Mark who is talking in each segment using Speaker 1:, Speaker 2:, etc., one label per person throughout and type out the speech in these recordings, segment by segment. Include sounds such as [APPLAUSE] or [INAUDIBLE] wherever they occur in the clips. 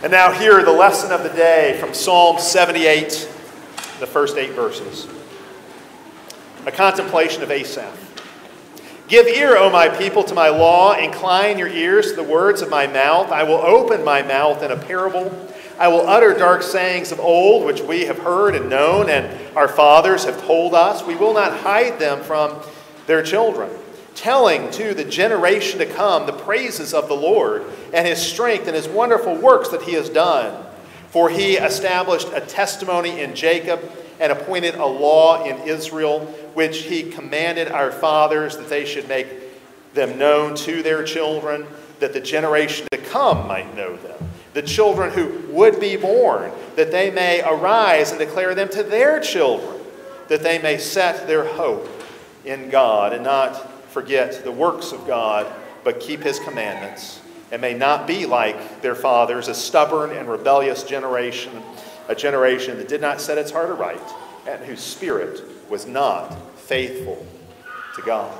Speaker 1: And now, hear the lesson of the day from Psalm 78, the first eight verses. A contemplation of Asaph. Give ear, O my people, to my law. Incline your ears to the words of my mouth. I will open my mouth in a parable. I will utter dark sayings of old, which we have heard and known, and our fathers have told us. We will not hide them from their children telling to the generation to come the praises of the Lord and his strength and his wonderful works that he has done. For he established a testimony in Jacob and appointed a law in Israel, which he commanded our fathers that they should make them known to their children, that the generation to come might know them. The children who would be born, that they may arise and declare them to their children, that they may set their hope in God and not forget the works of God, but keep his commandments, and may not be like their fathers, a stubborn and rebellious generation, a generation that did not set its heart aright, and whose spirit was not faithful to God.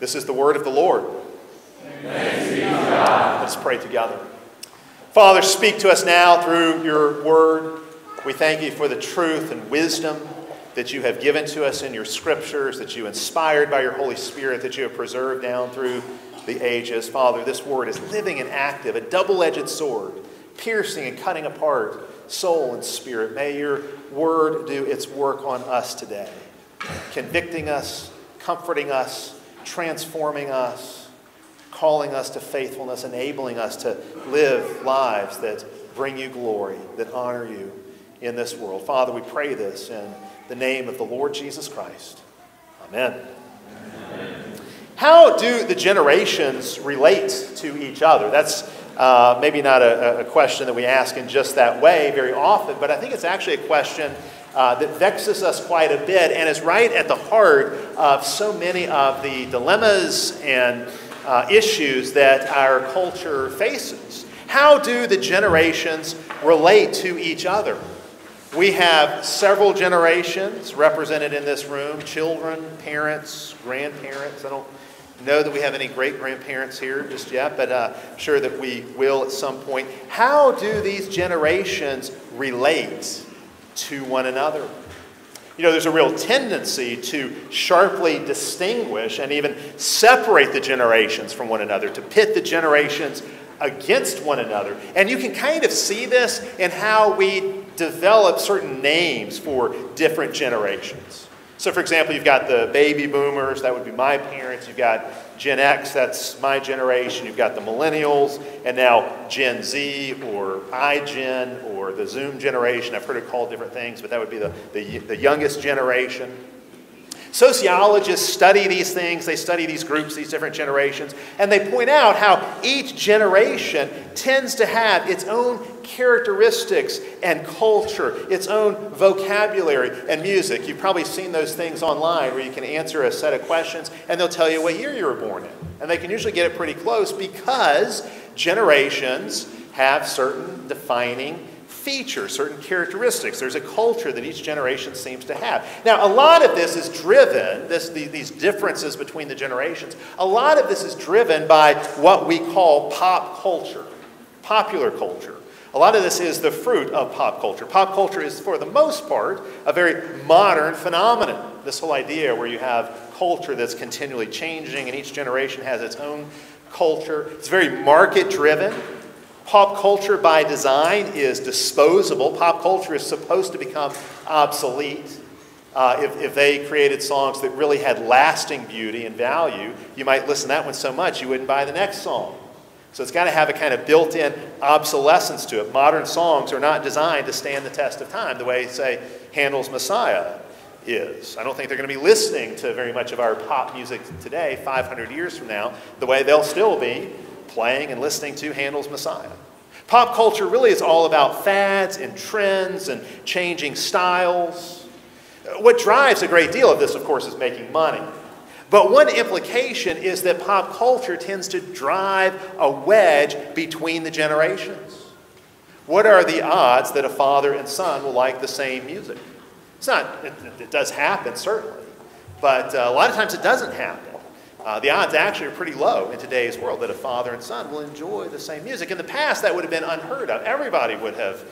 Speaker 1: This is the word of the Lord. Let's pray together. Father, speak to us now through your word. We thank you for the truth and wisdom that you have given to us in your scriptures, that you inspired by your Holy Spirit, that you have preserved down through the ages. Father, this word is living and active, a double edged sword, piercing and cutting apart soul and spirit. May your word do its work on us today, convicting us, comforting us, transforming us, calling us to faithfulness, enabling us to live lives that bring you glory, that honor you in this world. Father, we pray this in the name of the Lord Jesus Christ. Amen. Amen. How do the generations relate to each other? That's uh, maybe not a, a, question that we ask in just that way very often, but I think it's actually a question uh, that vexes us quite a bit and is right at the heart of so many of the dilemmas and uh, issues that our culture faces. How do the generations relate to each other? We have several generations represented in this room children, parents, grandparents. I don't know that we have any great grandparents here just yet, but uh, I'm sure that we will at some point. How do these generations relate to one another? You know, there's a real tendency to sharply distinguish and even separate the generations from one another, to pit the generations against one another. And you can kind of see this in how we develop certain names for different generations. So, for example, you've got the baby boomers, that would be my parents. You've got Gen X, that's my generation. You've got the millennials, and now Gen Z or iGen or the Zoom generation. I've heard it called different things, but that would be the, the, the youngest generation. Sociologists study these things, they study these groups, these different generations, and they point out how each generation tends to have its own characteristics and culture, its own vocabulary and music. You've probably seen those things online where you can answer a set of questions and they'll tell you what year you were born in. And they can usually get it pretty close because generations have certain defining features, certain characteristics. There's a culture that each generation seems to have. Now, a lot of this is driven, this, these differences between the generations, a lot of this is driven by what we call pop culture, popular culture. A lot of this is the fruit of pop culture. Pop culture is, for the most part, a very modern phenomenon. This whole idea where you have culture that's continually changing and each generation has its own culture. It's very market driven. Pop culture by design is disposable. Pop culture is supposed to become obsolete. Uh, if, if they created songs that really had lasting beauty and value, you might listen to that one so much you wouldn't buy the next song. So it's got to have a kind of built in obsolescence to it. Modern songs are not designed to stand the test of time the way, say, Handel's Messiah is. I don't think they're going to be listening to very much of our pop music today, 500 years from now, the way they'll still be playing and listening to Handel's Messiah. Pop culture really is all about fads and trends and changing styles. What drives a great deal of this, of course, is making money. But one implication is that pop culture tends to drive a wedge between the generations. What are the odds that a father and son will like the same music? It's not, it, it does happen, certainly, but uh, a lot of times it doesn't happen. Uh, the odds actually are pretty low in today's world that a father and son will enjoy the same music. In the past, that would have been unheard of. Everybody would have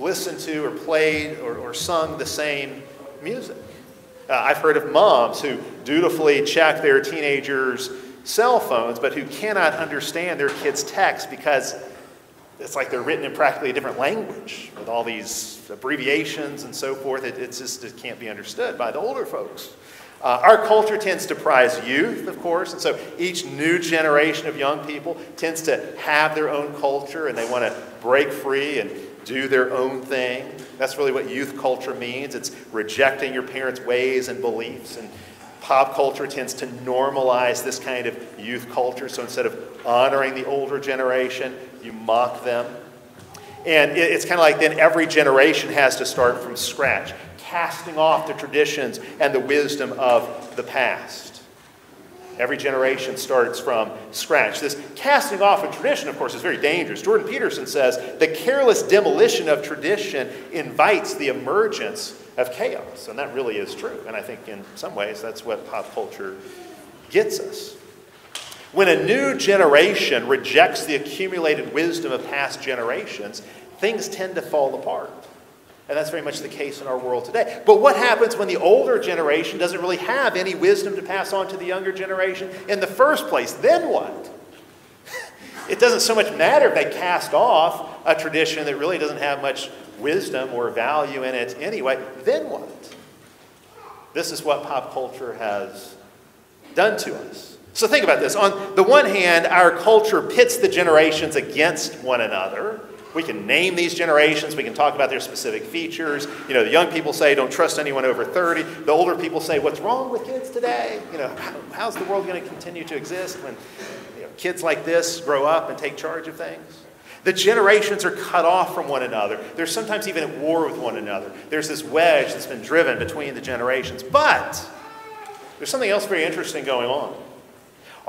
Speaker 1: listened to or played or, or sung the same music. Uh, I've heard of moms who dutifully check their teenagers' cell phones, but who cannot understand their kids' text because it's like they're written in practically a different language with all these abbreviations and so forth. It, it's just, it can't be understood by the older folks. Uh, our culture tends to prize youth, of course, and so each new generation of young people tends to have their own culture and they want to break free and do their own thing. That's really what youth culture means. It's rejecting your parents' ways and beliefs. And pop culture tends to normalize this kind of youth culture. So instead of honoring the older generation, you mock them. And it's kind of like then every generation has to start from scratch casting off the traditions and the wisdom of the past. Every generation starts from scratch. This casting off of tradition, of course, is very dangerous. Jordan Peterson says the careless demolition of tradition invites the emergence of chaos. And that really is true. And I think in some ways that's what pop culture gets us. When a new generation rejects the accumulated wisdom of past generations, things tend to fall apart. And that's very much the case in our world today. But what happens when the older generation doesn't really have any wisdom to pass on to the younger generation in the first place? Then what? [LAUGHS] It doesn't so much matter if they cast off a tradition that really doesn't have much wisdom or value in it anyway. Then what? This is what pop culture has done to us. So think about this. On the one hand, our culture pits the generations against one another. We can name these generations. We can talk about their specific features. You know, the young people say, don't trust anyone over 30. The older people say, what's wrong with kids today? You know, how, how's the world going to continue to exist when you know, kids like this grow up and take charge of things? The generations are cut off from one another. They're sometimes even at war with one another. There's this wedge that's been driven between the generations. But there's something else very interesting going on.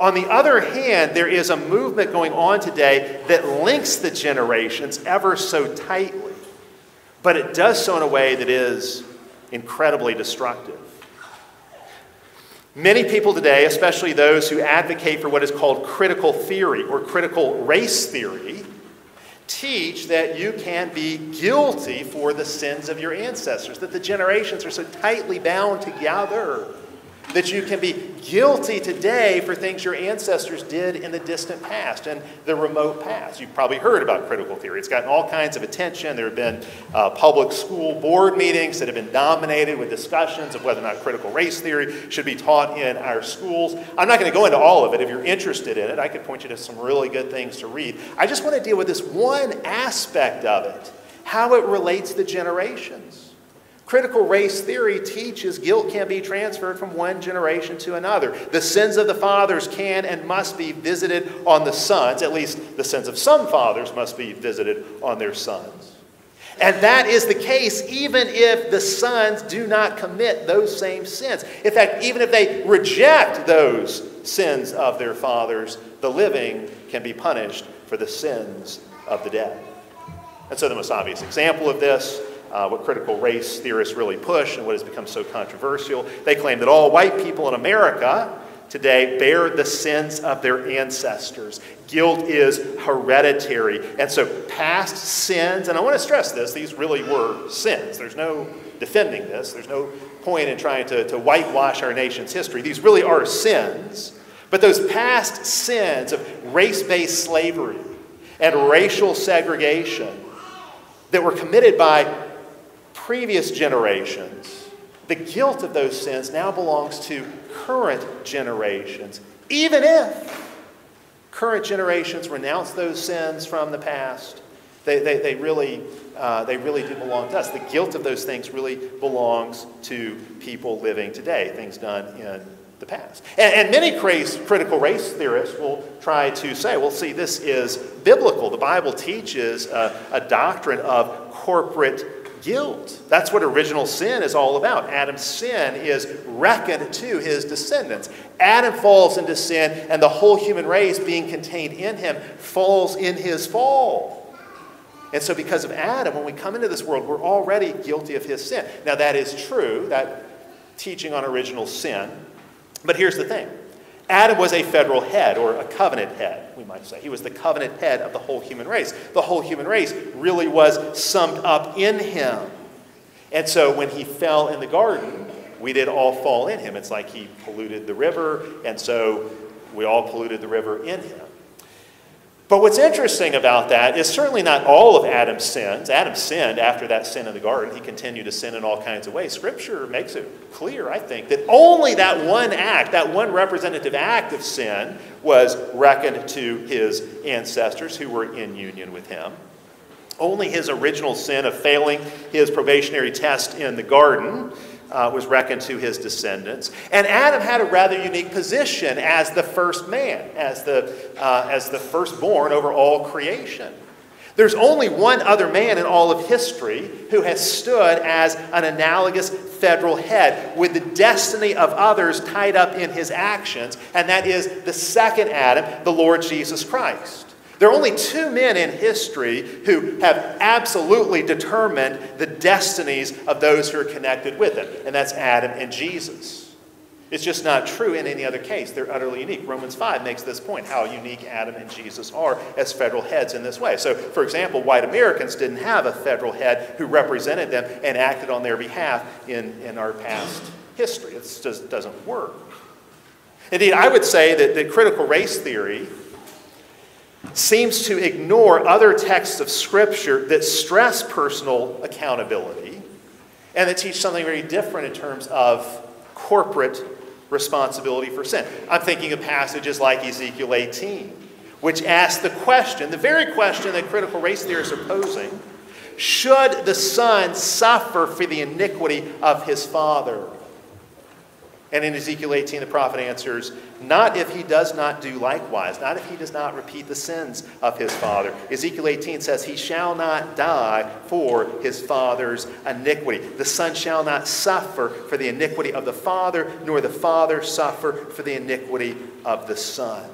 Speaker 1: On the other hand, there is a movement going on today that links the generations ever so tightly, but it does so in a way that is incredibly destructive. Many people today, especially those who advocate for what is called critical theory or critical race theory, teach that you can be guilty for the sins of your ancestors, that the generations are so tightly bound together that you can be guilty today for things your ancestors did in the distant past and the remote past. You've probably heard about critical theory. It's gotten all kinds of attention. There have been uh, public school board meetings that have been dominated with discussions of whether or not critical race theory should be taught in our schools. I'm not going to go into all of it. If you're interested in it, I could point you to some really good things to read. I just want to deal with this one aspect of it how it relates to generations. Critical race theory teaches guilt can be transferred from one generation to another. The sins of the fathers can and must be visited on the sons. At least the sins of some fathers must be visited on their sons. And that is the case even if the sons do not commit those same sins. In fact, even if they reject those sins of their fathers, the living can be punished for the sins of the dead. And so, the most obvious example of this uh, what critical race theorists really push and what has become so controversial. They claim that all white people in America today bear the sins of their ancestors. Guilt is hereditary. And so, past sins, and I want to stress this, these really were sins. There's no defending this, there's no point in trying to, to whitewash our nation's history. These really are sins. But those past sins of race based slavery and racial segregation that were committed by previous generations, the guilt of those sins now belongs to current generations, even if current generations renounce those sins from the past. They, they, they, really, uh, they really do belong to us. The guilt of those things really belongs to people living today, things done in the past. And, and many critical race theorists will try to say, well, see, this is biblical. The Bible teaches a, a doctrine of corporate guilt. That's what original sin is all about. Adam's sin is reckoned to his descendants. Adam falls into sin, and the whole human race, being contained in him, falls in his fall. And so, because of Adam, when we come into this world, we're already guilty of his sin. Now, that is true, that teaching on original sin. But here's the thing Adam was a federal head, or a covenant head, we might say. He was the covenant head of the whole human race. The whole human race really was summed up in him. And so when he fell in the garden, we did all fall in him. It's like he polluted the river, and so we all polluted the river in him. But what's interesting about that is certainly not all of Adam's sins. Adam sinned after that sin in the garden. He continued to sin in all kinds of ways. Scripture makes it clear, I think, that only that one act, that one representative act of sin, was reckoned to his ancestors who were in union with him. Only his original sin of failing his probationary test in the garden uh, was reckoned to his descendants. And Adam had a rather unique position as the first man, as the, uh, as the firstborn over all creation. There's only one other man in all of history who has stood as an analogous federal head with the destiny of others tied up in his actions, and that is the second Adam, the Lord Jesus Christ. There are only two men in history who have absolutely determined the destinies of those who are connected with them, and that's Adam and Jesus. It's just not true in any other case. They're utterly unique. Romans 5 makes this point how unique Adam and Jesus are as federal heads in this way. So, for example, white Americans didn't have a federal head who represented them and acted on their behalf in, in our past history. It just doesn't work. Indeed, I would say that the critical race theory seems to ignore other texts of Scripture that stress personal accountability and that teach something very different in terms of corporate responsibility for sin. I'm thinking of passages like Ezekiel 18, which ask the question, the very question that critical race theorists are posing should the son suffer for the iniquity of his father? And in Ezekiel 18, the prophet answers, Not if he does not do likewise, not if he does not repeat the sins of his father. Ezekiel 18 says, He shall not die for his father's iniquity. The son shall not suffer for the iniquity of the father, nor the father suffer for the iniquity of the son.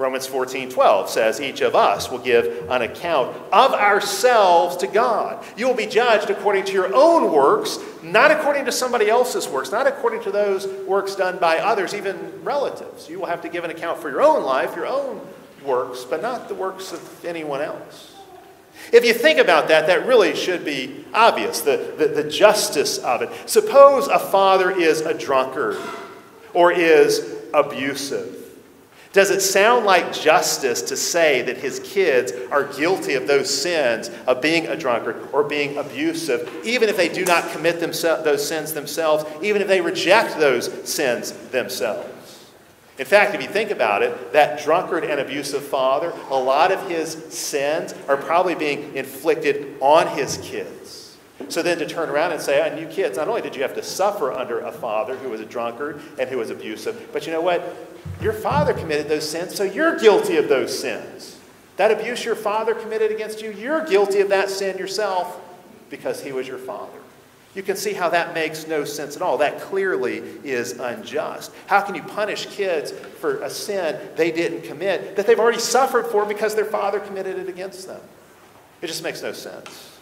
Speaker 1: Romans 14, 12 says, Each of us will give an account of ourselves to God. You will be judged according to your own works, not according to somebody else's works, not according to those works done by others, even relatives. You will have to give an account for your own life, your own works, but not the works of anyone else. If you think about that, that really should be obvious, the, the, the justice of it. Suppose a father is a drunkard or is abusive does it sound like justice to say that his kids are guilty of those sins of being a drunkard or being abusive, even if they do not commit those sins themselves, even if they reject those sins themselves? In fact, if you think about it, that drunkard and abusive father, a lot of his sins are probably being inflicted on his kids. So then to turn around and say, on you kids, not only did you have to suffer under a father who was a drunkard and who was abusive, but you know what? Your father committed those sins, so you're guilty of those sins. That abuse your father committed against you, you're guilty of that sin yourself because he was your father. You can see how that makes no sense at all. That clearly is unjust. How can you punish kids for a sin they didn't commit that they've already suffered for because their father committed it against them? It just makes no sense.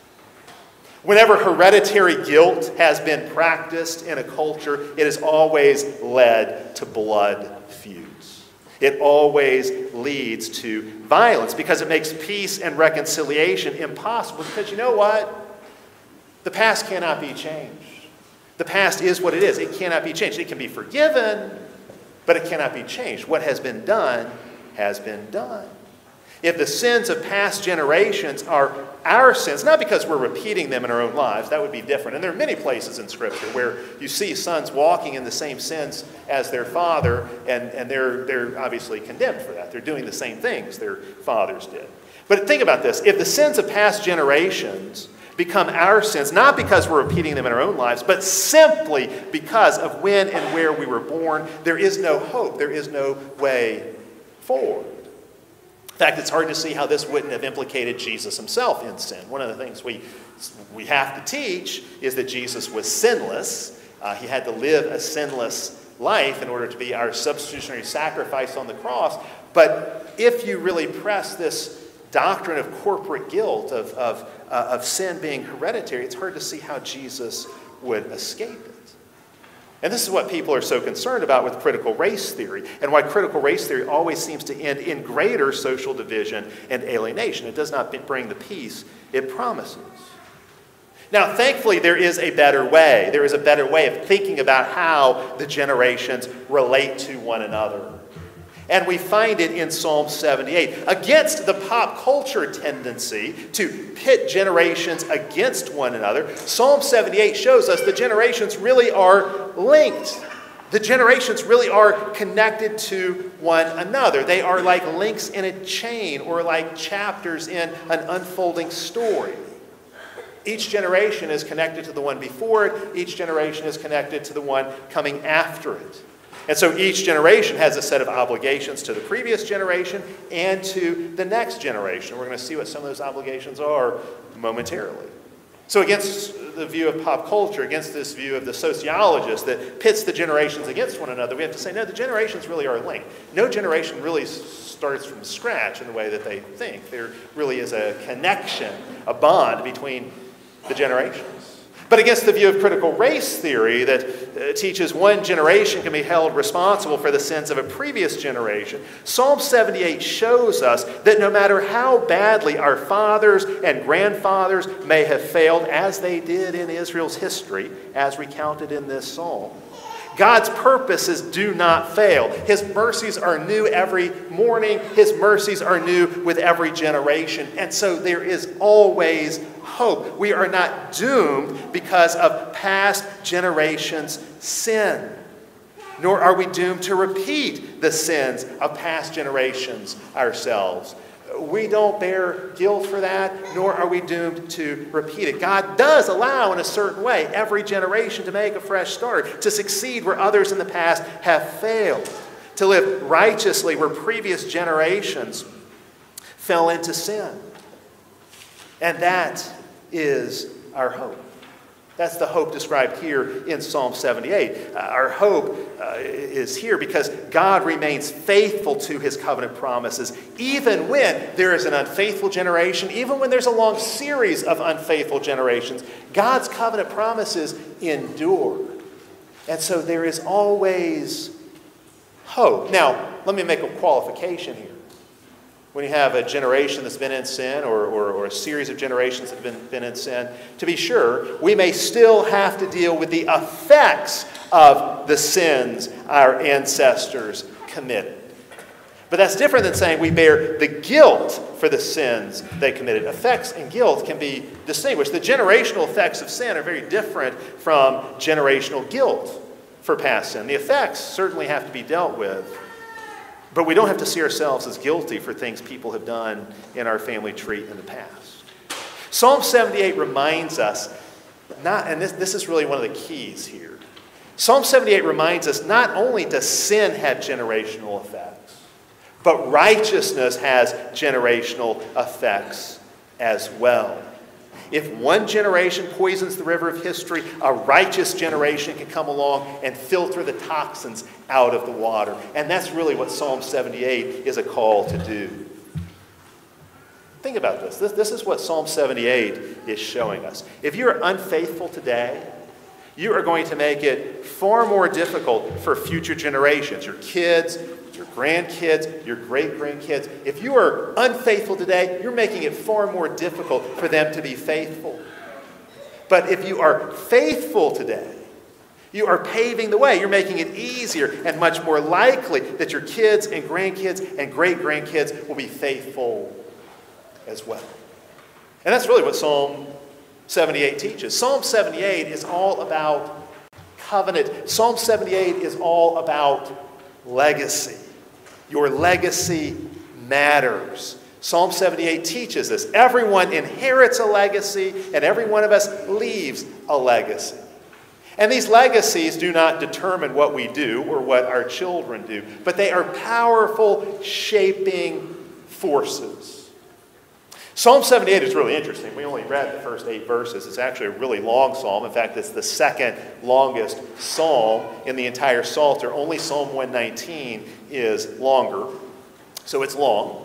Speaker 1: Whenever hereditary guilt has been practiced in a culture, it has always led to blood feuds. It always leads to violence because it makes peace and reconciliation impossible. Because you know what? The past cannot be changed. The past is what it is, it cannot be changed. It can be forgiven, but it cannot be changed. What has been done has been done. If the sins of past generations are our sins, not because we're repeating them in our own lives, that would be different. And there are many places in Scripture where you see sons walking in the same sins as their father, and, and they're, they're obviously condemned for that. They're doing the same things their fathers did. But think about this if the sins of past generations become our sins, not because we're repeating them in our own lives, but simply because of when and where we were born, there is no hope, there is no way forward. In fact, it's hard to see how this wouldn't have implicated Jesus himself in sin. One of the things we, we have to teach is that Jesus was sinless. Uh, he had to live a sinless life in order to be our substitutionary sacrifice on the cross. But if you really press this doctrine of corporate guilt, of, of, uh, of sin being hereditary, it's hard to see how Jesus would escape it. And this is what people are so concerned about with critical race theory, and why critical race theory always seems to end in greater social division and alienation. It does not bring the peace it promises. Now, thankfully, there is a better way. There is a better way of thinking about how the generations relate to one another. And we find it in Psalm 78. Against the pop culture tendency to pit generations against one another, Psalm 78 shows us the generations really are linked. The generations really are connected to one another. They are like links in a chain or like chapters in an unfolding story. Each generation is connected to the one before it, each generation is connected to the one coming after it. And so each generation has a set of obligations to the previous generation and to the next generation. We're going to see what some of those obligations are momentarily. So, against the view of pop culture, against this view of the sociologist that pits the generations against one another, we have to say, no, the generations really are linked. No generation really starts from scratch in the way that they think. There really is a connection, a bond between the generations. But against the view of critical race theory that uh, teaches one generation can be held responsible for the sins of a previous generation, Psalm 78 shows us that no matter how badly our fathers and grandfathers may have failed, as they did in Israel's history, as recounted in this psalm, God's purposes do not fail. His mercies are new every morning, His mercies are new with every generation. And so there is always hope. We are not doomed because of past generations' sin, nor are we doomed to repeat the sins of past generations ourselves. We don't bear guilt for that, nor are we doomed to repeat it. God does allow, in a certain way, every generation to make a fresh start, to succeed where others in the past have failed, to live righteously where previous generations fell into sin. And that is our hope. That's the hope described here in Psalm 78. Uh, our hope uh, is here because God remains faithful to his covenant promises, even when there is an unfaithful generation, even when there's a long series of unfaithful generations. God's covenant promises endure. And so there is always hope. Now, let me make a qualification here when you have a generation that's been in sin or, or, or, a series of generations that have been, been in sin, to be sure, we may still have to deal with the effects of the sins our ancestors committed. But that's different than saying we bear the guilt for the sins they committed. Effects and guilt can be distinguished. The generational effects of sin are very different from generational guilt for past sin. The effects certainly have to be dealt with. But we don't have to see ourselves as guilty for things people have done in our family tree in the past. Psalm 78 reminds us, not, and this, this is really one of the keys here. Psalm 78 reminds us not only does sin have generational effects, but righteousness has generational effects as well. If one generation poisons the river of history, a righteous generation can come along and filter the toxins out of the water. And that's really what Psalm 78 is a call to do. Think about this. This, this is what Psalm 78 is showing us. If you're unfaithful today, you are going to make it far more difficult for future generations, your kids, grandkids, your great grandkids. If you are unfaithful today, you're making it far more difficult for them to be faithful. But if you are faithful today, you are paving the way. You're making it easier and much more likely that your kids and grandkids and great grandkids will be faithful as well. And that's really what Psalm 78 teaches. Psalm 78 is all about covenant, Psalm 78 is all about legacy. Your legacy matters. Psalm 78 teaches this. Everyone inherits a legacy, and every one of us leaves a legacy. And these legacies do not determine what we do or what our children do, but they are powerful shaping forces. Psalm 78 is really interesting. We only read the first eight verses. It's actually a really long psalm. In fact, it's the second longest psalm in the entire Psalter. Only Psalm 119 is longer, so it's long.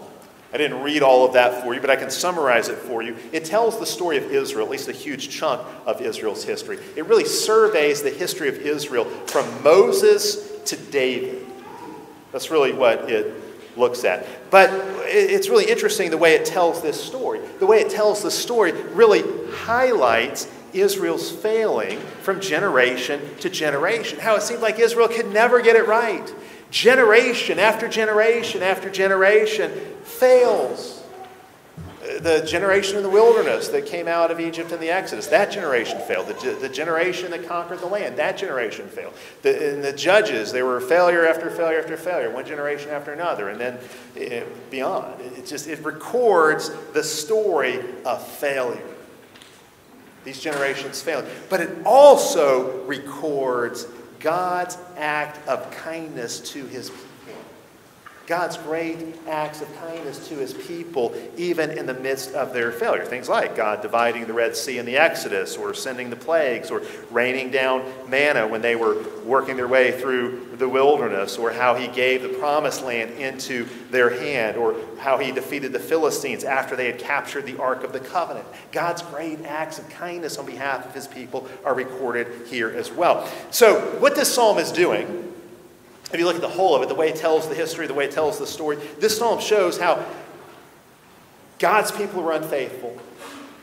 Speaker 1: I didn't read all of that for you, but I can summarize it for you. It tells the story of Israel, at least a huge chunk of Israel's history. It really surveys the history of Israel from Moses to David. That's really what it looks at. But it's really interesting the way it tells this story. The way it tells the story really highlights Israel's failing from generation to generation. How it seemed like Israel could never get it right. Generation after generation after generation fails. The generation in the wilderness that came out of Egypt in the Exodus, that generation failed. The, the generation that conquered the land, that generation failed. The, the judges, they were failure after failure after failure, one generation after another, and then it, beyond. It just it records the story of failure. These generations failed. But it also records God's act of kindness to his people. God's great acts of kindness to his people, even in the midst of their failure. Things like God dividing the Red Sea in the Exodus, or sending the plagues, or raining down manna when they were working their way through the wilderness, or how he gave the promised land into their hand, or how he defeated the Philistines after they had captured the Ark of the Covenant. God's great acts of kindness on behalf of his people are recorded here as well. So, what this psalm is doing if you look at the whole of it, the way it tells the history, the way it tells the story, this psalm shows how God's people were unfaithful.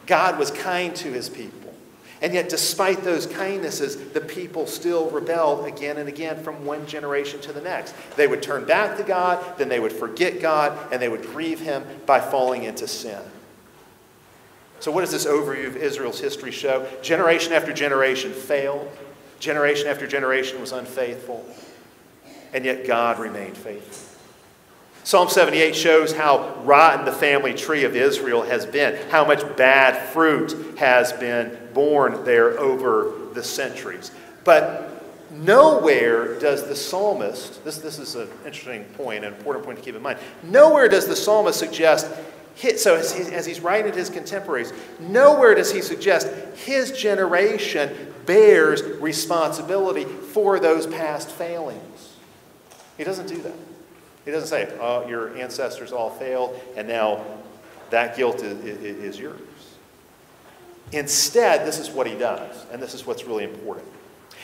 Speaker 1: God was kind to his people. And yet, despite those kindnesses, the people still rebelled again and again from one generation to the next. They would turn back to God, then they would forget God, and they would grieve him by falling into sin. So, what does this overview of Israel's history show? Generation after generation failed, generation after generation was unfaithful and yet God remained faithful. Psalm 78 shows how rotten the family tree of Israel has been, how much bad fruit has been borne there over the centuries. But nowhere does the psalmist, this, this is an interesting point, an important point to keep in mind, nowhere does the psalmist suggest, so as, as he's writing to his contemporaries, nowhere does he suggest his generation bears responsibility for those past failings. He doesn't do that. He doesn't say, oh, your ancestors all failed, and now that guilt is, is, yours. Instead, this is what he does, and this is what's really important.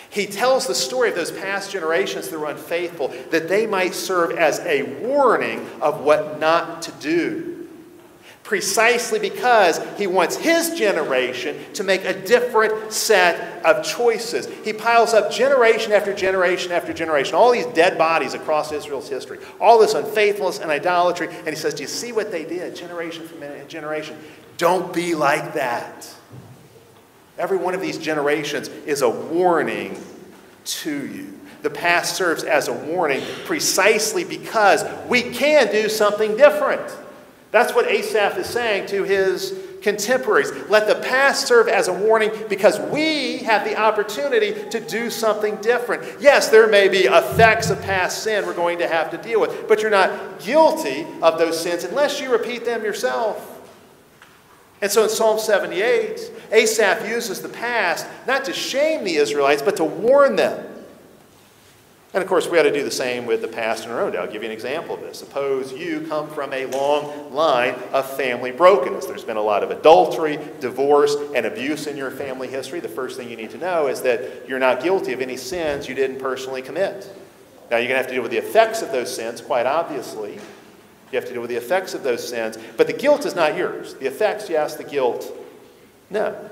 Speaker 1: He tells the story of those past generations that were unfaithful that they might serve as a warning of what not to do precisely because he wants his generation to make a different set of choices. He piles up generation after generation after generation, all these dead bodies across Israel's history, all this unfaithfulness and idolatry, and he says, Do you see what they did, generation from generation? Don't be like that. Every one of these generations is a warning to you. The past serves as a warning precisely because we can do something different. That's what Asaph is saying to his contemporaries. Let the past serve as a warning because we have the opportunity to do something different. Yes, there may be effects of past sin we're going to have to deal with, but you're not guilty of those sins unless you repeat them yourself. And so in Psalm 78, Asaph uses the past not to shame the Israelites, but to warn them. And of course, we ought to do the same with the past in our own day. I'll give you an example of this. Suppose you come from a long line of family brokenness. There's been a lot of adultery, divorce, and abuse in your family history. The first thing you need to know is that you're not guilty of any sins you didn't personally commit. Now, you're going to have to deal with the effects of those sins, quite obviously. You have to deal with the effects of those sins, but the guilt is not yours. The effects, yes, the guilt, no.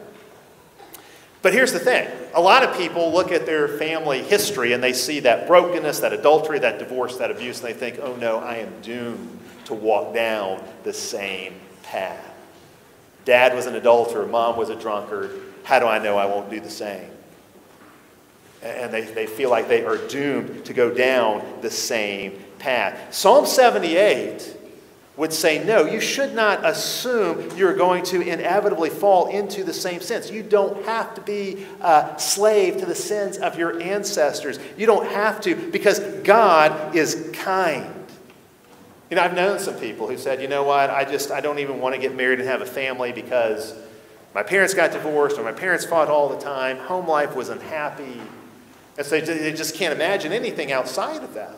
Speaker 1: But here's the thing a lot of people look at their family history and they see that brokenness, that adultery, that divorce, that abuse, and they think, oh no, I am doomed to walk down the same path. Dad was an adulterer, mom was a drunkard. How do I know I won't do the same? And they, they feel like they are doomed to go down the same path. Psalm 78 would say, no, you should not assume you're going to inevitably fall into the same sins. You don't have to be a slave to the sins of your ancestors. You don't have to because God is kind. You know, I've known some people who said, you know what, I just, I don't even want to get married and have a family because my parents got divorced or my parents fought all the time. Home life was unhappy. And so they just can't imagine anything outside of that.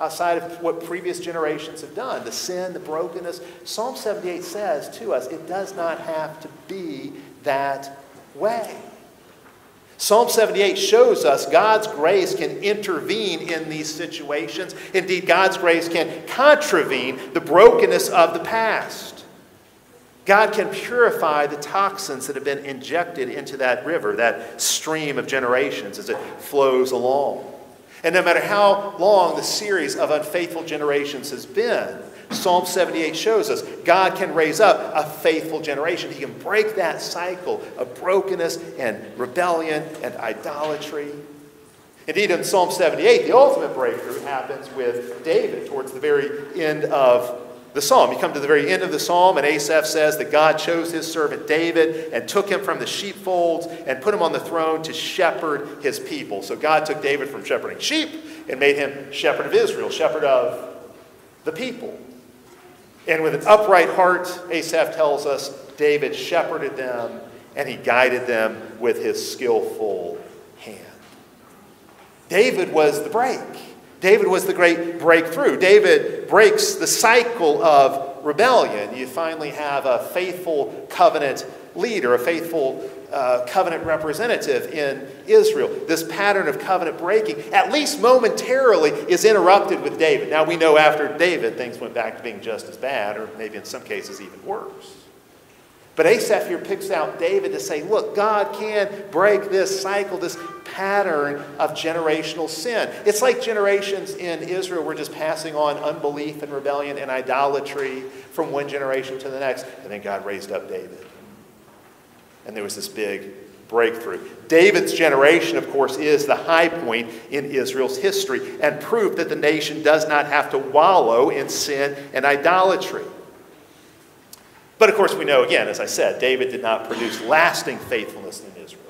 Speaker 1: Outside of what previous generations have done the sin, the brokenness. Psalm 78 says to us it does not have to be that way. Psalm 78 shows us God's grace can intervene in these situations. Indeed, God's grace can contravene the brokenness of the past. God can purify the toxins that have been injected into that river, that stream of generations as it flows along. And no matter how long the series of unfaithful generations has been, Psalm 78 shows us God can raise up a faithful generation. He can break that cycle of brokenness and rebellion and idolatry. Indeed, in Psalm 78, the ultimate breakthrough happens with David towards the very end of the psalm. You come to the very end of the psalm, and Asaph says that God chose his servant David and took him from the sheepfolds and put him on the throne to shepherd his people. So God took David from shepherding sheep and made him shepherd of Israel, shepherd of the people. And with an upright heart, Asaph tells us, David shepherded them and he guided them with his skillful hand. David was the break. David was the great breakthrough. David breaks the cycle of rebellion. You finally have a faithful covenant leader, a faithful uh, covenant representative in Israel. This pattern of covenant breaking, at least momentarily, is interrupted with David. Now we know after David, things went back to being just as bad, or maybe in some cases even worse. But Asaph here picks out David to say, look, God can break this cycle, this pattern of generational sin. It's like generations in Israel were just passing on unbelief and rebellion and idolatry from one generation to the next. And then God raised up David. And there was this big breakthrough. David's generation, of course, is the high point in Israel's history and proof that the nation does not have to wallow in sin and idolatry. But of course, we know, again, as I said, David did not produce lasting faithfulness in Israel.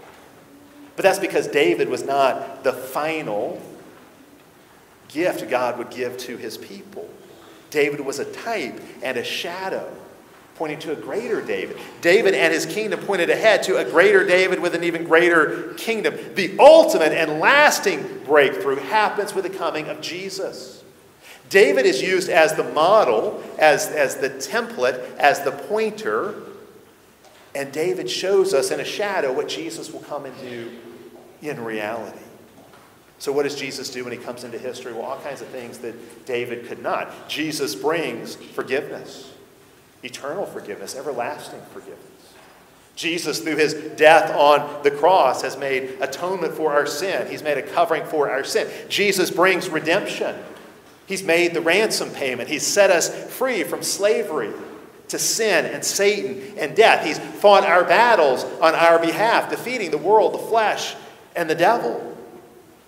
Speaker 1: But that's because David was not the final gift God would give to his people. David was a type and a shadow pointing to a greater David. David and his kingdom pointed ahead to a greater David with an even greater kingdom. The ultimate and lasting breakthrough happens with the coming of Jesus. David is used as the model, as, as the template, as the pointer, and David shows us in a shadow what Jesus will come and do in reality. So, what does Jesus do when he comes into history? Well, all kinds of things that David could not. Jesus brings forgiveness eternal forgiveness, everlasting forgiveness. Jesus, through his death on the cross, has made atonement for our sin. He's made a covering for our sin. Jesus brings redemption. He's made the ransom payment. He's set us free from slavery to sin and Satan and death. He's fought our battles on our behalf, defeating the world, the flesh, and the devil.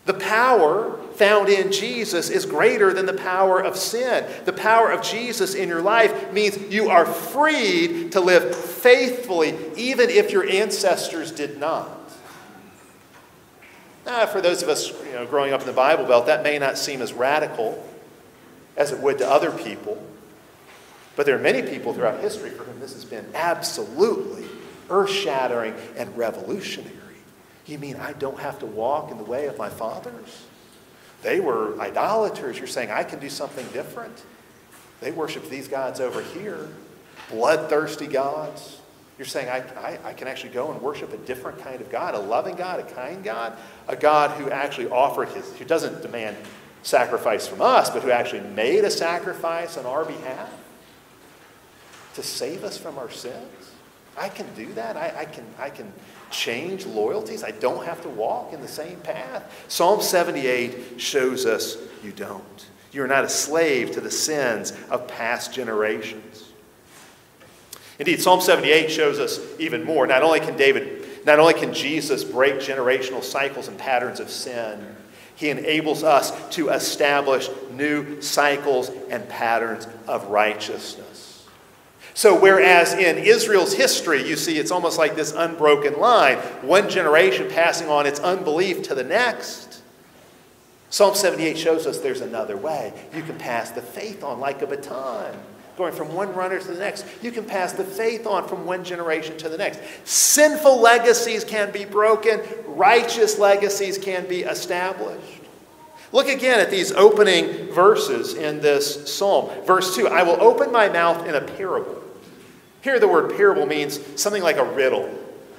Speaker 1: The power found in Jesus is greater than the power of sin. The power of Jesus in your life means you are freed to live faithfully, even if your ancestors did not. Now, for those of us you know, growing up in the Bible Belt, that may not seem as radical as it would to other people. But there are many people throughout history for whom this has been absolutely earth shattering and revolutionary. You mean I don't have to walk in the way of my fathers? They were idolaters. You're saying I can do something different? They worship these gods over here, bloodthirsty gods. You're saying I, I, I, can actually go and worship a different kind of God, a loving God, a kind God, a God who actually offered his, who doesn't demand sacrifice from us, but who actually made a sacrifice on our behalf to save us from our sins. I can do that. I, I can, I can change loyalties. I don't have to walk in the same path. Psalm 78 shows us you don't. You're not a slave to the sins of past generations. Indeed, Psalm 78 shows us even more. Not only can David, not only can Jesus break generational cycles and patterns of sin, he enables us to establish new cycles and patterns of righteousness. So, whereas in Israel's history, you see it's almost like this unbroken line, one generation passing on its unbelief to the next, Psalm 78 shows us there's another way. You can pass the faith on like a baton, going from one runner to the next. You can pass the faith on from one generation to the next. Sinful legacies can be broken, righteous legacies can be established. Look again at these opening verses in this psalm. Verse 2 I will open my mouth in a parable. Here, the word parable means something like a riddle,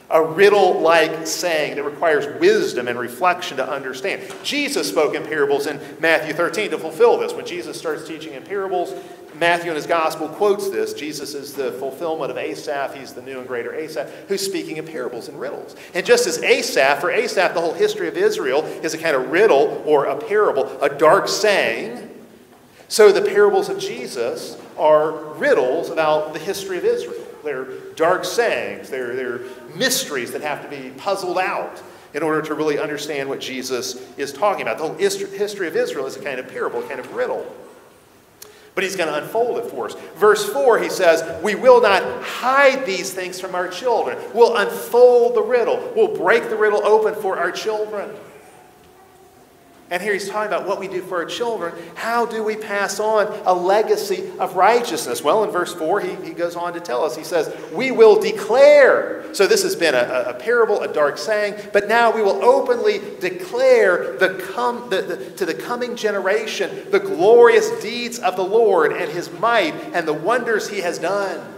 Speaker 1: a riddle like saying that requires wisdom and reflection to understand. Jesus spoke in parables in Matthew 13 to fulfill this. When Jesus starts teaching in parables, Matthew in his gospel quotes this. Jesus is the fulfillment of Asaph. He's the new and greater Asaph, who's speaking in parables and riddles. And just as Asaph, for Asaph, the whole history of Israel is a kind of riddle or a parable, a dark saying, so the parables of Jesus are riddles about the history of Israel. They're dark sayings, they're, they're mysteries that have to be puzzled out in order to really understand what Jesus is talking about. The whole history of Israel is a kind of parable, a kind of riddle. But he's going to unfold it for us. Verse 4, he says, We will not hide these things from our children. We'll unfold the riddle. We'll break the riddle open for our children. And here he's talking about what we do for our children. How do we pass on a legacy of righteousness? Well, in verse 4, he, he goes on to tell us, he says, We will declare. So this has been a, a parable, a dark saying, but now we will openly declare the com, the, the, to the coming generation the glorious deeds of the Lord and his might and the wonders he has done.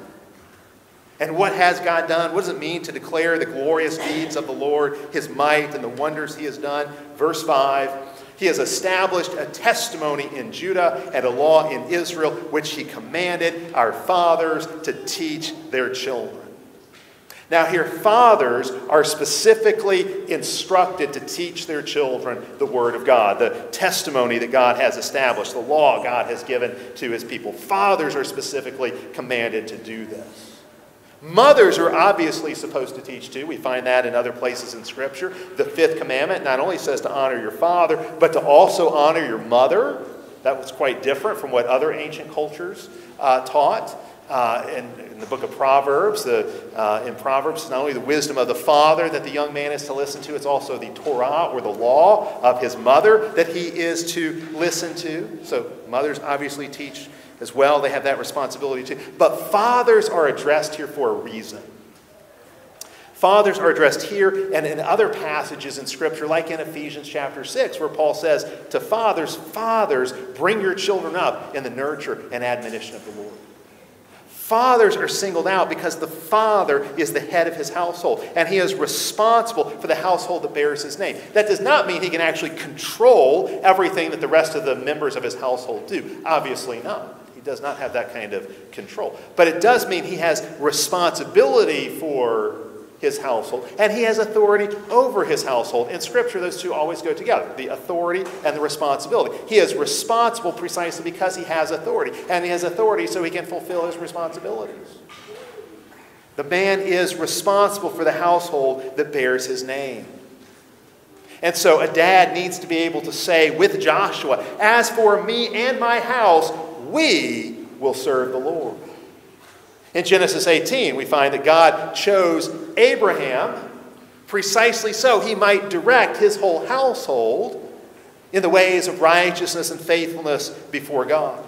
Speaker 1: And what has God done? What does it mean to declare the glorious deeds of the Lord, his might, and the wonders he has done? Verse 5 he has established a testimony in Judah and a law in Israel, which he commanded our fathers to teach their children. Now, here, fathers are specifically instructed to teach their children the Word of God, the testimony that God has established, the law God has given to His people. Fathers are specifically commanded to do this. Mothers are obviously supposed to teach too. We find that in other places in Scripture. The fifth commandment not only says to honor your father, but to also honor your mother. That was quite different from what other ancient cultures uh, taught. Uh, in, in, the book of Proverbs, the, uh, in Proverbs, it's not only the wisdom of the father that the young man is to listen to, it's also the Torah or the law of his mother that he is to listen to. So, mothers obviously teach as well. They have that responsibility too. But fathers are addressed here for a reason. Fathers are addressed here and in other passages in Scripture, like in Ephesians chapter 6, where Paul says to fathers, Fathers, bring your children up in the nurture and admonition of the Lord. Fathers are singled out because the father is the head of his household and he is responsible for the household that bears his name. That does not mean he can actually control everything that the rest of the members of his household do. Obviously not does not have that kind of control. But it does mean he has responsibility for his household, and he has authority over his household. In Scripture, those two always go together the authority and the responsibility. He is responsible precisely because he has authority, and he has authority so he can fulfill his responsibilities. The man is responsible for the household that bears his name. And so a dad needs to be able to say with Joshua, As for me and my house, we will serve the Lord. In Genesis 18, we find that God chose Abraham precisely so he might direct his whole household in the ways of righteousness and faithfulness before God.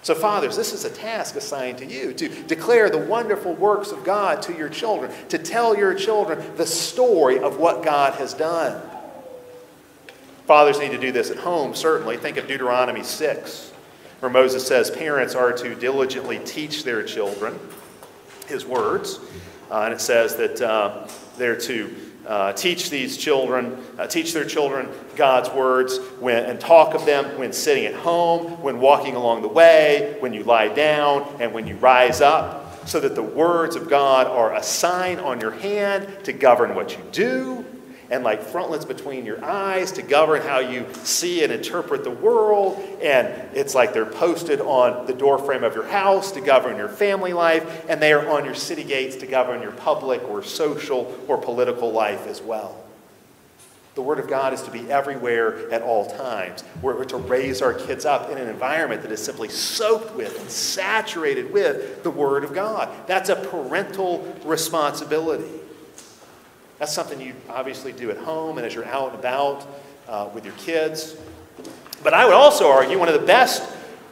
Speaker 1: So, fathers, this is a task assigned to you to declare the wonderful works of God to your children, to tell your children the story of what God has done. Fathers need to do this at home, certainly. Think of Deuteronomy 6 where Moses says parents are to diligently teach their children his words. Uh, and it says that uh, they're to uh, teach these children, uh, teach their children God's words when, and talk of them when sitting at home, when walking along the way, when you lie down, and when you rise up, so that the words of God are a sign on your hand to govern what you do and like frontlets between your eyes to govern how you see and interpret the world. And it's like they're posted on the doorframe of your house to govern your family life, and they are on your city gates to govern your public or social or political life as well. The Word of God is to be everywhere at all times. We're to raise our kids up in an environment that is simply soaked with and saturated with the Word of God. That's a parental responsibility. That's something you obviously do at home and as you're out and about uh, with your kids. But I would also argue one of the best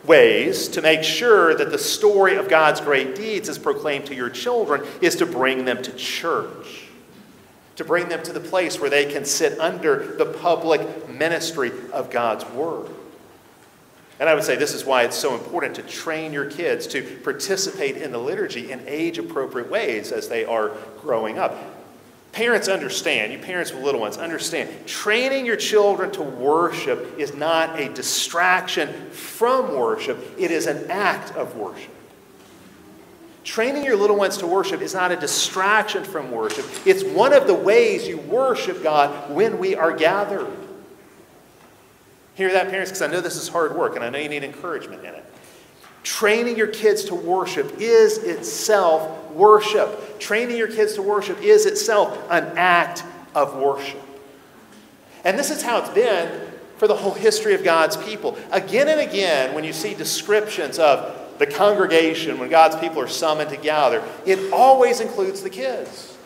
Speaker 1: ways to make sure that the story of God's great deeds is proclaimed to your children is to bring them to church. To bring them to the place where they can sit under the public ministry of God's Word. And I would say this is why it's so important to train your kids to participate in the liturgy in age appropriate ways as they are growing up. Parents understand, you parents with little ones understand, training your children to worship is not a distraction from worship, it is an act of worship. Training your little ones to worship is not a distraction from worship. It's one of the ways you worship God when we are gathered. Hear that, parents? Because I know this is hard work and I know you need encouragement in it. Training your kids to worship is itself worship. Training your kids to worship is itself an act of worship. And this is how it's been for the whole history of God's people. Again and again, when you see descriptions of the congregation, when God's people are summoned to gather, it always includes the kids.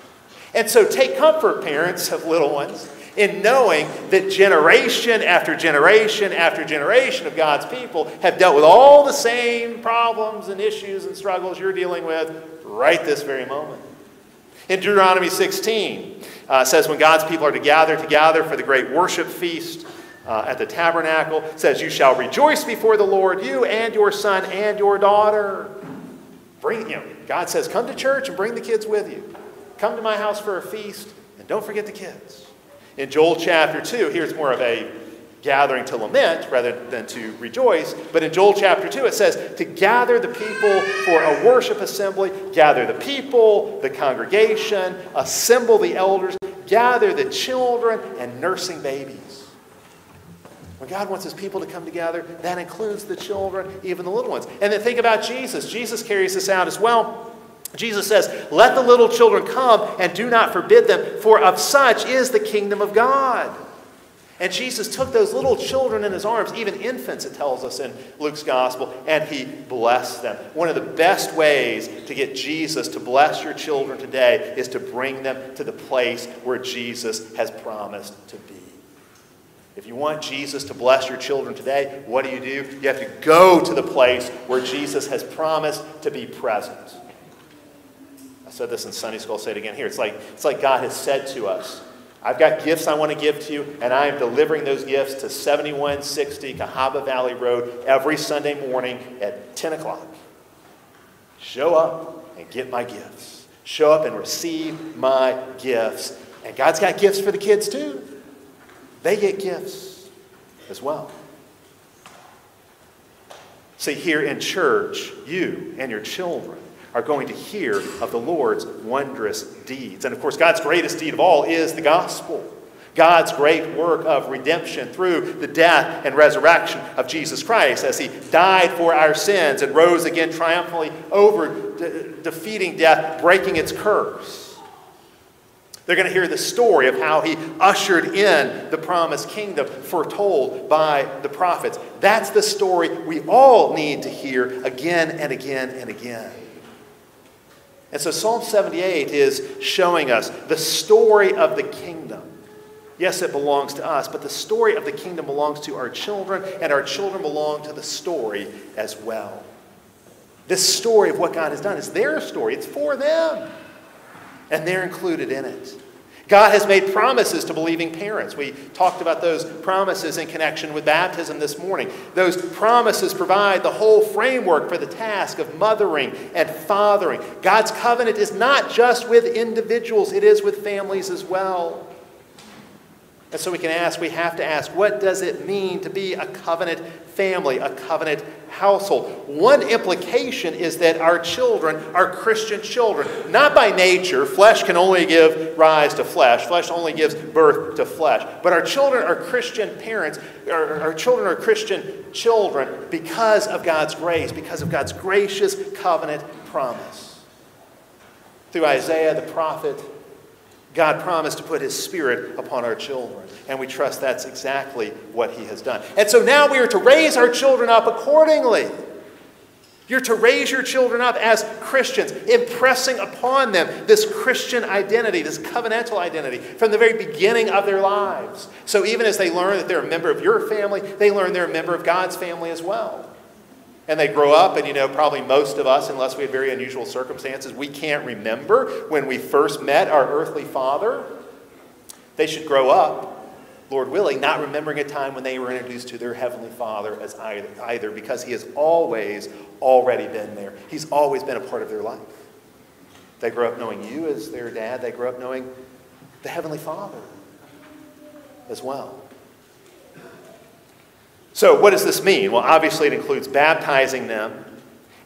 Speaker 1: And so take comfort, parents of little ones, in knowing that generation after generation after generation of God's people have dealt with all the same problems and issues and struggles you're dealing with right this very moment. In Deuteronomy 16, uh, says when God's people are to gather together for the great worship feast uh, at the tabernacle, says, You shall rejoice before the Lord, you and your son and your daughter. Bring, you know, God says, Come to church and bring the kids with you. Come to my house for a feast, and don't forget the kids. In Joel chapter 2, here's more of a gathering to lament rather than to rejoice. But in Joel chapter 2, it says to gather the people for a worship assembly, gather the people, the congregation, assemble the elders, gather the children, and nursing babies. When God wants his people to come together, that includes the children, even the little ones. And then think about Jesus. Jesus carries this out as well. Jesus says, Let the little children come and do not forbid them, for of such is the kingdom of God. And Jesus took those little children in his arms, even infants, it tells us in Luke's gospel, and he blessed them. One of the best ways to get Jesus to bless your children today is to bring them to the place where Jesus has promised to be. If you want Jesus to bless your children today, what do you do? You have to go to the place where Jesus has promised to be present. Said this in Sunday school, I'll say it again here. It's like, it's like God has said to us, I've got gifts I want to give to you, and I am delivering those gifts to 7160 Cahaba Valley Road every Sunday morning at 10 o'clock. Show up and get my gifts. Show up and receive my gifts. And God's got gifts for the kids too. They get gifts as well. See, here in church, you and your children are going to hear of the Lord's wondrous deeds. And of course, God's greatest deed of all is the gospel. God's great work of redemption through the death and resurrection of Jesus Christ as he died for our sins and rose again triumphantly over de- defeating death, breaking its curse. They're going to hear the story of how he ushered in the promised kingdom foretold by the prophets. That's the story we all need to hear again and again and again. And so Psalm 78 is showing us the story of the kingdom. Yes, it belongs to us, but the story of the kingdom belongs to our children, and our children belong to the story as well. This story of what God has done is their story, it's for them and they're included in it. God has made promises to believing parents. We talked about those promises in connection with baptism this morning. Those promises provide the whole framework for the task of mothering and fathering. God's covenant is not just with individuals, it is with families as well. And so we can ask, we have to ask, what does it mean to be a covenant family, a covenant household? One implication is that our children are Christian children, not by nature. Flesh can only give rise to flesh, flesh only gives birth to flesh. But our children are Christian parents, our, our children are Christian children because of God's grace, because of God's gracious covenant promise. Through Isaiah the prophet, God promised to put his spirit upon our children, and we trust that's exactly what he has done. And so now we are to raise our children up accordingly. You're to raise your children up as Christians, impressing upon them this Christian identity, this covenantal identity from the very beginning of their lives. So even as they learn that they're a member of your family, they learn they're a member of God's family as well and they grow up, and you know, probably most of us, unless we have very unusual circumstances, we can't remember when we first met our earthly father. They should grow up Lord willing, not remembering a time when they were introduced to their Heavenly Father as either, either, because He has always already been there. He's always been a part of their life. They grow up knowing you as their dad, they grow up knowing the Heavenly Father as well. So, what does this mean? Well, obviously, it includes baptizing them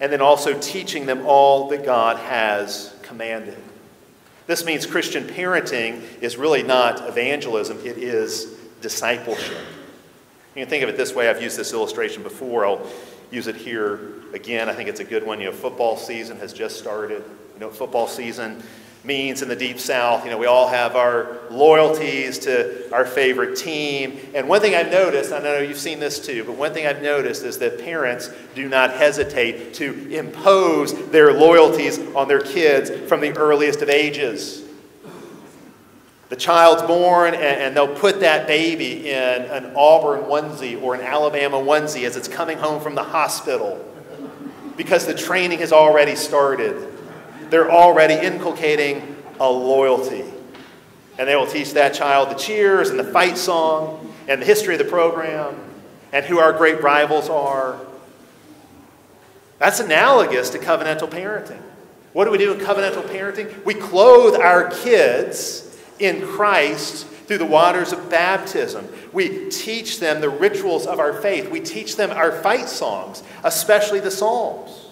Speaker 1: and then also teaching them all that God has commanded. This means Christian parenting is really not evangelism, it is discipleship. You can think of it this way. I've used this illustration before. I'll use it here again. I think it's a good one. You know, football season has just started. You know, football season means in the Deep South. You know, we all have our loyalties to our favorite team. And one thing I've noticed, I know you've seen this too, but one thing I've noticed is that parents do not hesitate to impose their loyalties on their kids from the earliest of ages. The child's born, and, they'll put that baby in an Auburn onesie or an Alabama onesie as it's coming home from the hospital because the training has already started they're already inculcating a loyalty. And they will teach that child the cheers and the fight song and the history of the program and who our great rivals are. That's analogous to covenantal parenting. What do we do in covenantal parenting? We clothe our kids in Christ through the waters of baptism. We teach them the rituals of our faith. We teach them our fight songs, especially the Psalms.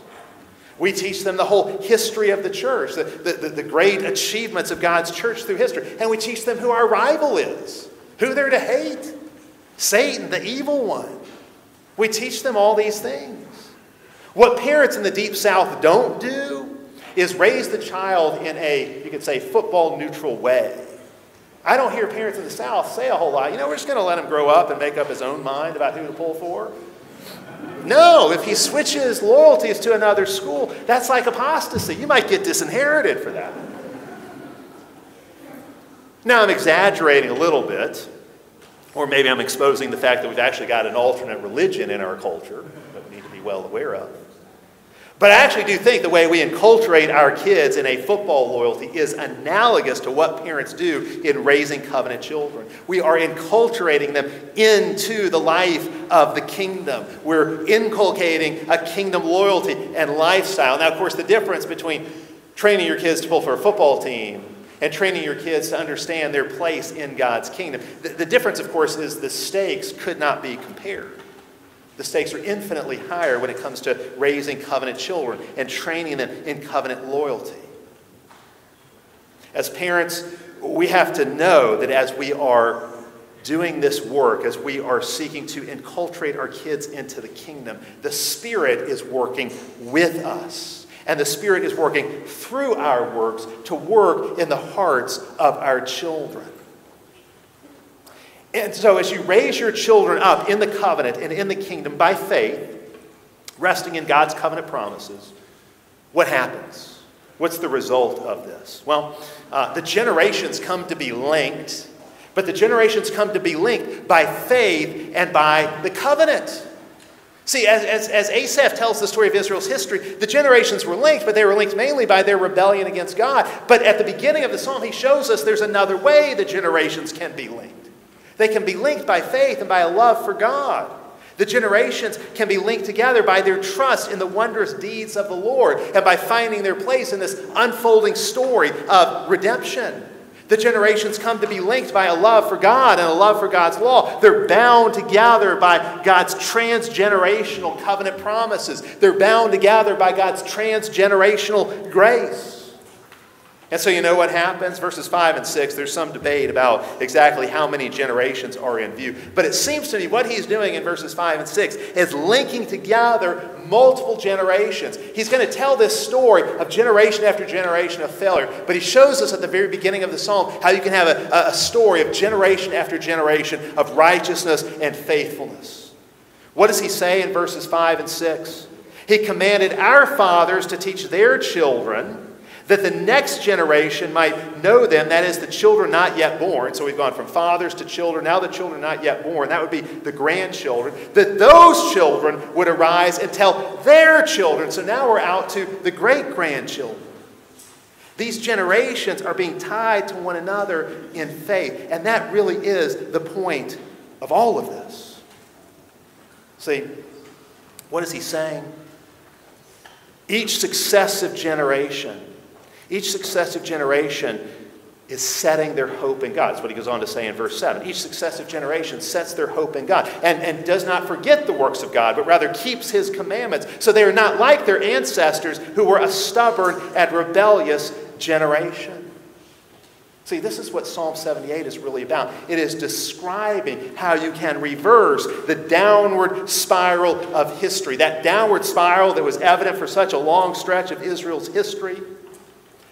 Speaker 1: We teach them the whole history of the church, the, the, the, great achievements of God's church through history. And we teach them who our rival is, who they're to hate Satan, the evil one. We teach them all these things. What parents in the Deep South don't do is raise the child in a, you could say, football neutral way. I don't hear parents in the South say a whole lot. You know, we're just going to let him grow up and make up his own mind about who to pull for. No, if he switches loyalties to another school, that's like apostasy. You might get disinherited for that. Now, I'm exaggerating a little bit, or maybe I'm exposing the fact that we've actually got an alternate religion in our culture that we need to be well aware of. But I actually do think the way we enculturate our kids in a football loyalty is analogous to what parents do in raising covenant children. We are enculturating them into the life of the kingdom. We're inculcating a kingdom loyalty and lifestyle. Now, of course, the difference between training your kids to pull for a football team and training your kids to understand their place in God's kingdom, the, the difference, of course, is the stakes could not be compared. The stakes are infinitely higher when it comes to raising covenant children and training them in covenant loyalty. As parents, we have to know that as we are doing this work, as we are seeking to enculturate our kids into the kingdom, the Spirit is working with us. And the Spirit is working through our works to work in the hearts of our children. And so, as you raise your children up in the covenant and in the kingdom by faith, resting in God's covenant promises, what happens? What's the result of this? Well, uh, the generations come to be linked, but the generations come to be linked by faith and by the covenant. See, as, as, as Asaph tells the story of Israel's history, the generations were linked, but they were linked mainly by their rebellion against God. But at the beginning of the psalm, he shows us there's another way the generations can be linked. They can be linked by faith and by a love for God. The generations can be linked together by their trust in the wondrous deeds of the Lord and by finding their place in this unfolding story of redemption. The generations come to be linked by a love for God and a love for God's law. They're bound together by God's transgenerational covenant promises. They're bound together by God's transgenerational grace. And so you know what happens? Verses 5 and 6, there's some debate about exactly how many generations are in view. But it seems to me what he's doing in verses 5 and 6 is linking together multiple generations. He's going to tell this story of generation after generation of failure. But he shows us at the very beginning of the psalm how you can have a, a story of generation after generation of righteousness and faithfulness. What does he say in verses 5 and 6? He commanded our fathers to teach their children that the next generation might know them, that is, the children not yet born. So we've gone from fathers to children, now the children not yet born. That would be the grandchildren. That those children would arise and tell their children. So now we're out to the great grandchildren. These generations are being tied to one another in faith. And that really is the point of all of this. See, what is he saying? Each successive generation, each successive generation is setting their hope in God. That's what he goes on to say in verse 7. Each successive generation sets their hope in God and, and does not forget the works of God, but rather keeps his commandments. So they are not like their ancestors who were a stubborn and rebellious generation. See, this is what Psalm 78 is really about. It is describing how you can reverse the downward spiral of history, that downward spiral that was evident for such a long stretch of Israel's history.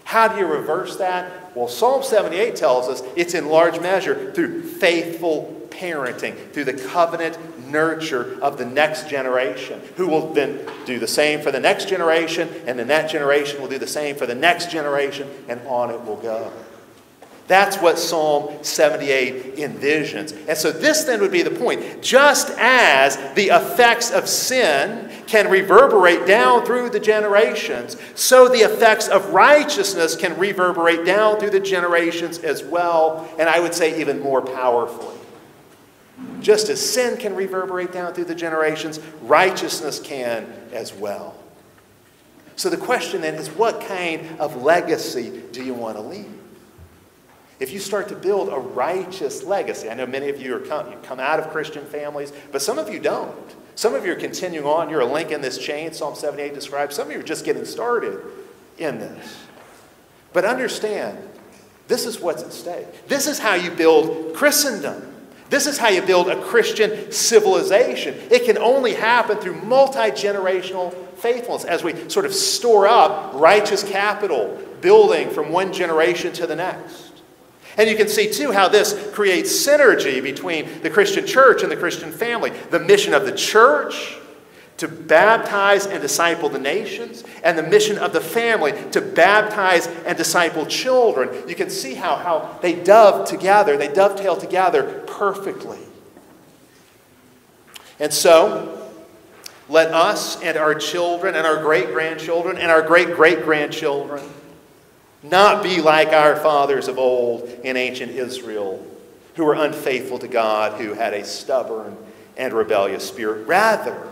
Speaker 1: How do you reverse that? Well, Psalm 78 tells us it's in large measure through faithful parenting, through the covenant nurture of the next generation, who will then do the same for the next generation, and then that generation will do the same for the next generation, and on it will go. That's what Psalm 78 envisions. And so, this then would be the point. Just as the effects of sin can reverberate down through the generations, so the effects of righteousness can reverberate down through the generations as well, and I would say even more powerfully. Just as sin can reverberate down through the generations, righteousness can as well. So, the question then is what kind of legacy do you want to leave? If you start to build a righteous legacy, I know many of you are come, you come out of Christian families, but some of you don't. Some of you are continuing on. You're a link in this chain, Psalm 78 describes. Some of you are just getting started in this. But understand, this is what's at stake. This is how you build Christendom. This is how you build a Christian civilization. It can only happen through multi generational faithfulness as we sort of store up righteous capital, building from one generation to the next. And you can see, too, how this creates synergy between the Christian church and the Christian family. The mission of the church to baptize and disciple the nations, and the mission of the family to baptize and disciple children. You can see how, how they dove together, they dovetail together perfectly. And so, let us and our children and our great grandchildren and our great great grandchildren not be like our fathers of old in ancient Israel, who were unfaithful to God, who had a stubborn and rebellious spirit. Rather,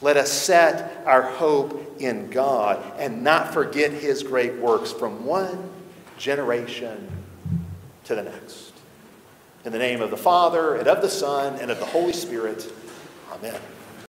Speaker 1: let us set our hope in God and not forget his great works from one generation to the next. In the name of the Father, and of the Son, and of the Holy Spirit, amen.